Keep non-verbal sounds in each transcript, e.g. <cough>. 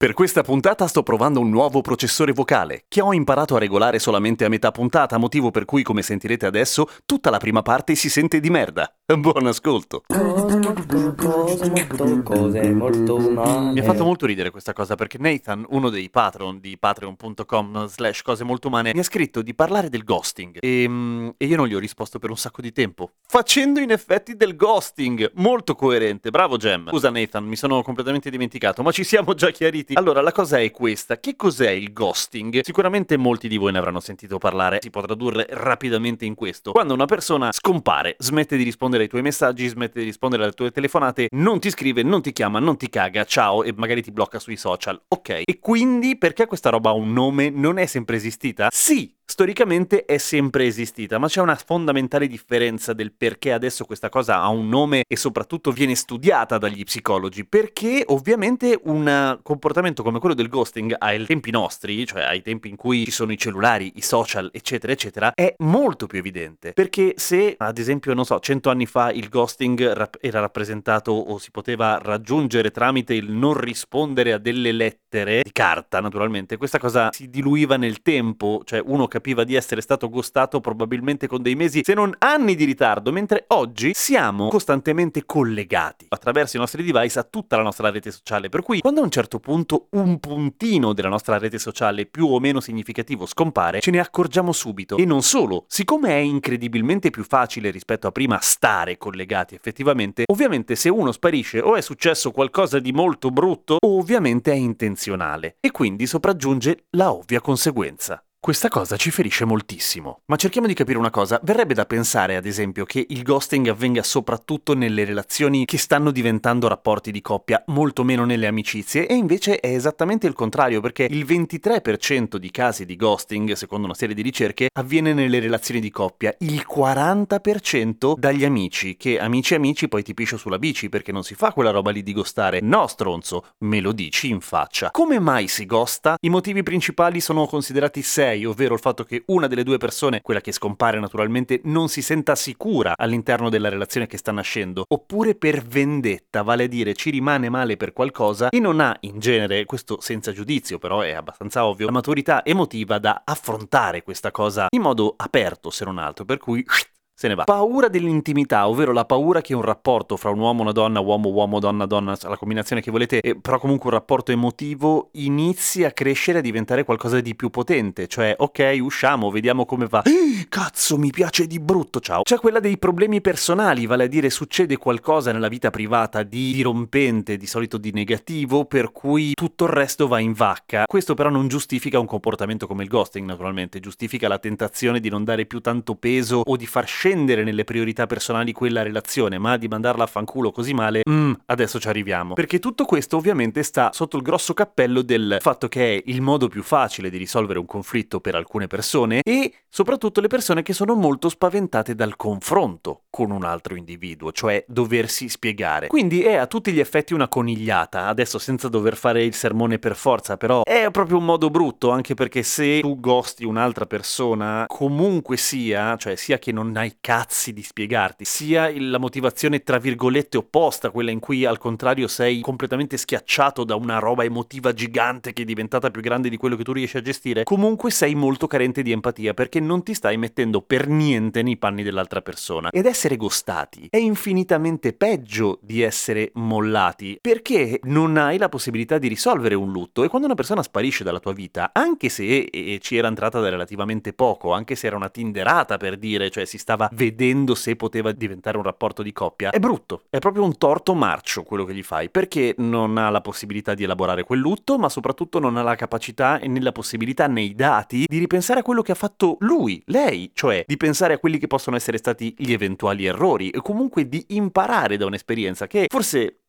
Per questa puntata sto provando un nuovo processore vocale che ho imparato a regolare solamente a metà puntata, motivo per cui, come sentirete adesso, tutta la prima parte si sente di merda. Buon ascolto. Mi ha fatto molto ridere questa cosa perché Nathan, uno dei patron di patreon.com slash cose molto umane, mi ha scritto di parlare del ghosting e, mm, e io non gli ho risposto per un sacco di tempo, facendo in effetti del ghosting, molto coerente, bravo Gem. Scusa Nathan, mi sono completamente dimenticato, ma ci siamo già chiariti. Allora, la cosa è questa, che cos'è il ghosting? Sicuramente molti di voi ne avranno sentito parlare, si può tradurre rapidamente in questo. Quando una persona scompare, smette di rispondere ai tuoi messaggi, smette di rispondere alle tue telefonate, non ti scrive, non ti chiama, non ti caga, ciao e magari ti blocca sui social. Ok. E quindi perché questa roba ha un nome non è sempre esistita? Sì, storicamente è sempre esistita, ma c'è una fondamentale differenza del perché adesso questa cosa ha un nome e soprattutto viene studiata dagli psicologi, perché ovviamente un comportamento come quello del ghosting ai tempi nostri, cioè ai tempi in cui ci sono i cellulari, i social, eccetera, eccetera, è molto più evidente. Perché se, ad esempio, non so, cento anni fa il ghosting rap- era rappresentato o si poteva raggiungere tramite il non rispondere a delle lettere di carta, naturalmente, questa cosa si diluiva nel tempo, cioè uno capiva di essere stato ghostato probabilmente con dei mesi, se non anni di ritardo, mentre oggi siamo costantemente collegati attraverso i nostri device a tutta la nostra rete sociale, per cui quando a un certo punto un puntino della nostra rete sociale più o meno significativo scompare, ce ne accorgiamo subito. E non solo, siccome è incredibilmente più facile rispetto a prima stare collegati effettivamente, ovviamente se uno sparisce o è successo qualcosa di molto brutto o ovviamente è intenzionale e quindi sopraggiunge la ovvia conseguenza. Questa cosa ci ferisce moltissimo, ma cerchiamo di capire una cosa. Verrebbe da pensare, ad esempio, che il ghosting avvenga soprattutto nelle relazioni che stanno diventando rapporti di coppia, molto meno nelle amicizie, e invece è esattamente il contrario, perché il 23% di casi di ghosting, secondo una serie di ricerche, avviene nelle relazioni di coppia, il 40% dagli amici, che amici amici poi ti piscio sulla bici, perché non si fa quella roba lì di ghostare. No, stronzo, me lo dici in faccia. Come mai si ghosta? I motivi principali sono considerati sei, ovvero il fatto che una delle due persone, quella che scompare naturalmente, non si senta sicura all'interno della relazione che sta nascendo, oppure per vendetta, vale a dire ci rimane male per qualcosa e non ha in genere, questo senza giudizio però è abbastanza ovvio, la maturità emotiva da affrontare questa cosa in modo aperto se non altro, per cui se ne va. Paura dell'intimità, ovvero la paura che un rapporto fra un uomo e una donna, uomo, uomo, donna, donna, la combinazione che volete, eh, però comunque un rapporto emotivo, inizi a crescere, a diventare qualcosa di più potente. Cioè, ok, usciamo, vediamo come va. <gasps> Eh, cazzo, mi piace di brutto, ciao. C'è quella dei problemi personali, vale a dire succede qualcosa nella vita privata di dirompente, di solito di negativo, per cui tutto il resto va in vacca. Questo però non giustifica un comportamento come il ghosting, naturalmente, giustifica la tentazione di non dare più tanto peso o di far scendere scendere nelle priorità personali quella relazione, ma di mandarla a fanculo così male, mm, adesso ci arriviamo. Perché tutto questo ovviamente sta sotto il grosso cappello del fatto che è il modo più facile di risolvere un conflitto per alcune persone e soprattutto le persone che sono molto spaventate dal confronto con un altro individuo, cioè doversi spiegare. Quindi è a tutti gli effetti una conigliata, adesso senza dover fare il sermone per forza, però è proprio un modo brutto, anche perché se tu gosti un'altra persona, comunque sia, cioè sia che non hai cazzi di spiegarti, sia la motivazione tra virgolette opposta, quella in cui al contrario sei completamente schiacciato da una roba emotiva gigante che è diventata più grande di quello che tu riesci a gestire, comunque sei molto carente di empatia perché non ti stai mettendo per niente nei panni dell'altra persona. Ed essere gostati è infinitamente peggio di essere mollati perché non hai la possibilità di risolvere un lutto e quando una persona sparisce dalla tua vita, anche se ci era entrata da relativamente poco, anche se era una tinderata per dire, cioè si stava vedendo se poteva diventare un rapporto di coppia, è brutto, è proprio un torto marcio quello che gli fai, perché non ha la possibilità di elaborare quel lutto, ma soprattutto non ha la capacità e né la possibilità nei dati di ripensare a quello che ha fatto lui, lei, cioè di pensare a quelli che possono essere stati gli eventuali errori e comunque di imparare da un'esperienza che forse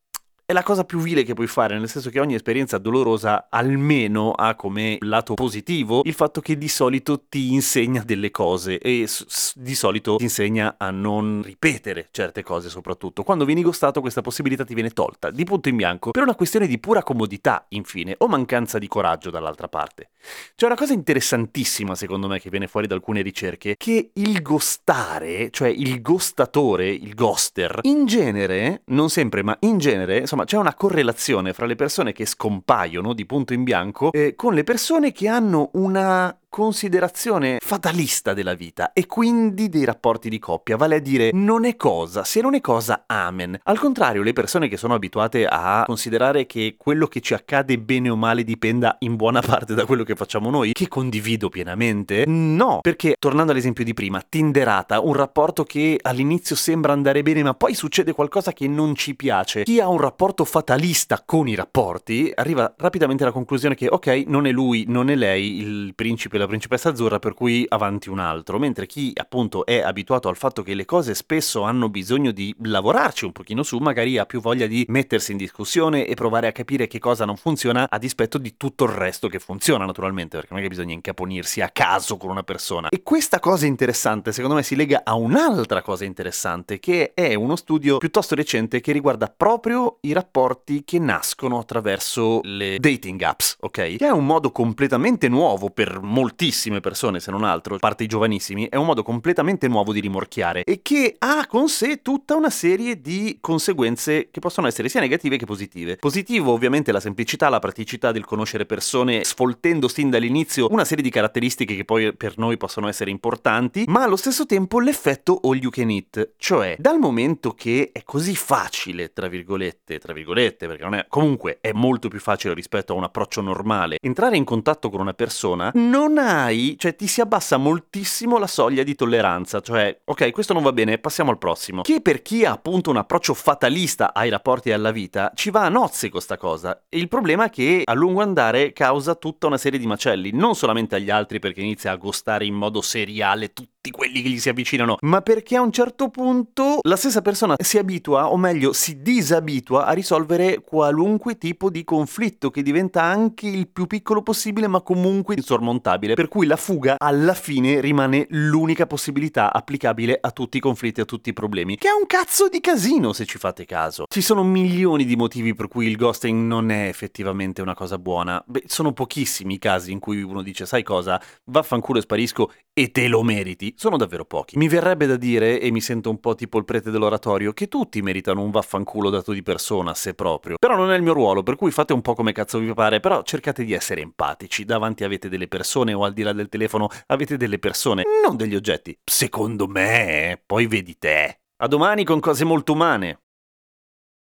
è la cosa più vile che puoi fare, nel senso che ogni esperienza dolorosa almeno ha come lato positivo il fatto che di solito ti insegna delle cose e s- di solito ti insegna a non ripetere certe cose soprattutto. Quando vieni gostato questa possibilità ti viene tolta, di punto in bianco, per una questione di pura comodità, infine, o mancanza di coraggio dall'altra parte. C'è una cosa interessantissima secondo me che viene fuori da alcune ricerche, che il gostare, cioè il gostatore, il ghoster, in genere, non sempre, ma in genere, insomma, insomma c'è una correlazione fra le persone che scompaiono di punto in bianco eh, con le persone che hanno una considerazione fatalista della vita e quindi dei rapporti di coppia, vale a dire non è cosa, se non è cosa, amen. Al contrario, le persone che sono abituate a considerare che quello che ci accade bene o male dipenda in buona parte da quello che facciamo noi, che condivido pienamente, no, perché tornando all'esempio di prima, Tinderata, un rapporto che all'inizio sembra andare bene ma poi succede qualcosa che non ci piace. Chi ha un rapporto fatalista con i rapporti arriva rapidamente alla conclusione che ok, non è lui, non è lei il principe la principessa azzurra per cui avanti un altro, mentre chi appunto è abituato al fatto che le cose spesso hanno bisogno di lavorarci un pochino su, magari ha più voglia di mettersi in discussione e provare a capire che cosa non funziona a dispetto di tutto il resto che funziona naturalmente, perché non è che bisogna incaponirsi a caso con una persona. E questa cosa interessante secondo me si lega a un'altra cosa interessante che è uno studio piuttosto recente che riguarda proprio i rapporti che nascono attraverso le dating apps, ok? Che è un modo completamente nuovo per molti moltissime persone, se non altro, parte i giovanissimi, è un modo completamente nuovo di rimorchiare e che ha con sé tutta una serie di conseguenze che possono essere sia negative che positive. Positivo ovviamente la semplicità, la praticità del conoscere persone, sfoltendo sin dall'inizio una serie di caratteristiche che poi per noi possono essere importanti, ma allo stesso tempo l'effetto all you can eat, cioè dal momento che è così facile, tra virgolette, tra virgolette, perché non è comunque è molto più facile rispetto a un approccio normale, entrare in contatto con una persona non hai, cioè ti si abbassa moltissimo la soglia di tolleranza, cioè ok, questo non va bene, passiamo al prossimo. Che per chi ha appunto un approccio fatalista ai rapporti e alla vita, ci va a nozze questa cosa. E il problema è che a lungo andare causa tutta una serie di macelli, non solamente agli altri perché inizia a gostare in modo seriale tutti quelli che gli si avvicinano, ma perché a un certo punto la stessa persona si abitua, o meglio si disabitua a risolvere qualunque tipo di conflitto che diventa anche il più piccolo possibile ma comunque insormontabile, per cui la fuga alla fine rimane l'unica possibilità applicabile a tutti i conflitti, a tutti i problemi, che è un cazzo di casino se ci fate caso. Ci sono milioni di motivi per cui il ghosting non è effettivamente una cosa buona, beh, sono pochissimi i casi in cui uno dice sai cosa, vaffanculo e sparisco e te lo meriti sono davvero pochi. Mi verrebbe da dire, e mi sento un po' tipo il prete dell'oratorio, che tutti meritano un vaffanculo dato di persona, se proprio. Però non è il mio ruolo, per cui fate un po' come cazzo vi pare, però cercate di essere empatici. Davanti avete delle persone o al di là del telefono avete delle persone, non degli oggetti. Secondo me, poi vedi te. A domani con cose molto umane.